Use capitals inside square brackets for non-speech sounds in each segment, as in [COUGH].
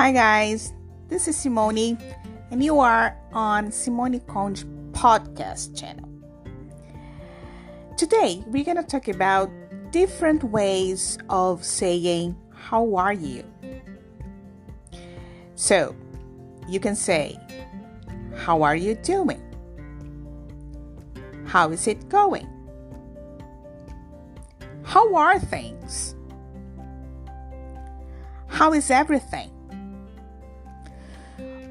Hi, guys. This is Simone, and you are on Simone Conde podcast channel. Today, we're going to talk about different ways of saying, How are you? So, you can say, How are you doing? How is it going? How are things? How is everything?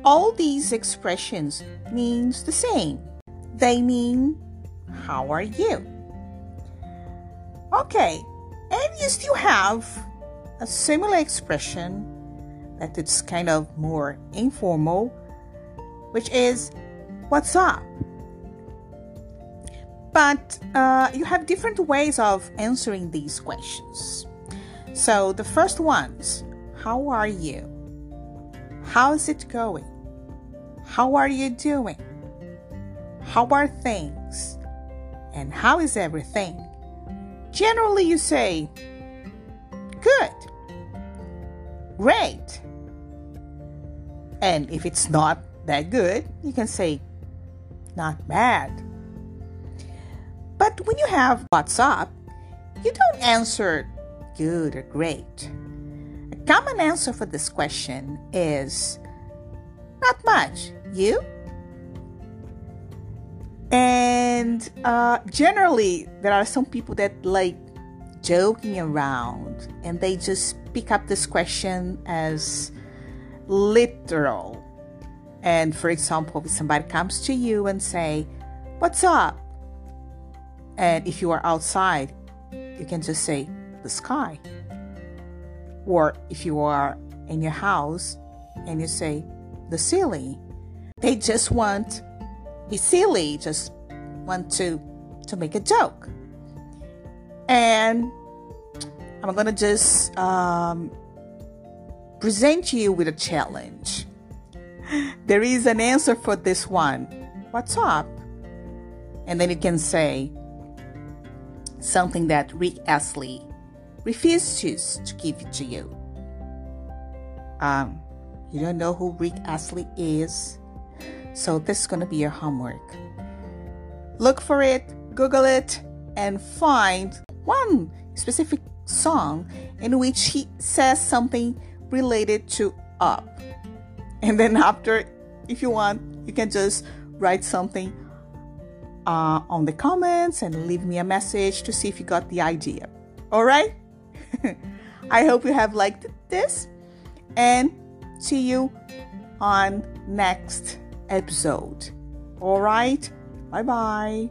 All these expressions means the same. They mean how are you? Okay, and you still have a similar expression that it's kind of more informal, which is what's up? But uh, you have different ways of answering these questions. So the first ones, how are you? How's it going? How are you doing? How are things? And how is everything? Generally, you say, good, great. And if it's not that good, you can say, not bad. But when you have what's up, you don't answer good or great A common answer for this question is not much. You? And uh, generally, there are some people that like joking around and they just pick up this question as literal. And for example, if somebody comes to you and say, "What's up?" and if you are outside, you can just say, "The sky." Or if you are in your house and you say, the ceiling, they just want be silly, just want to to make a joke. And I'm gonna just um, present you with a challenge. There is an answer for this one. What's up? And then you can say something that Rick Astley refuses to give to you. Um, you don't know who Rick Astley is, so this is going to be your homework. Look for it, Google it, and find one specific song in which he says something related to up. And then, after, if you want, you can just write something uh, on the comments and leave me a message to see if you got the idea. All right? [LAUGHS] I hope you have liked this and see you on next episode. All right? Bye bye.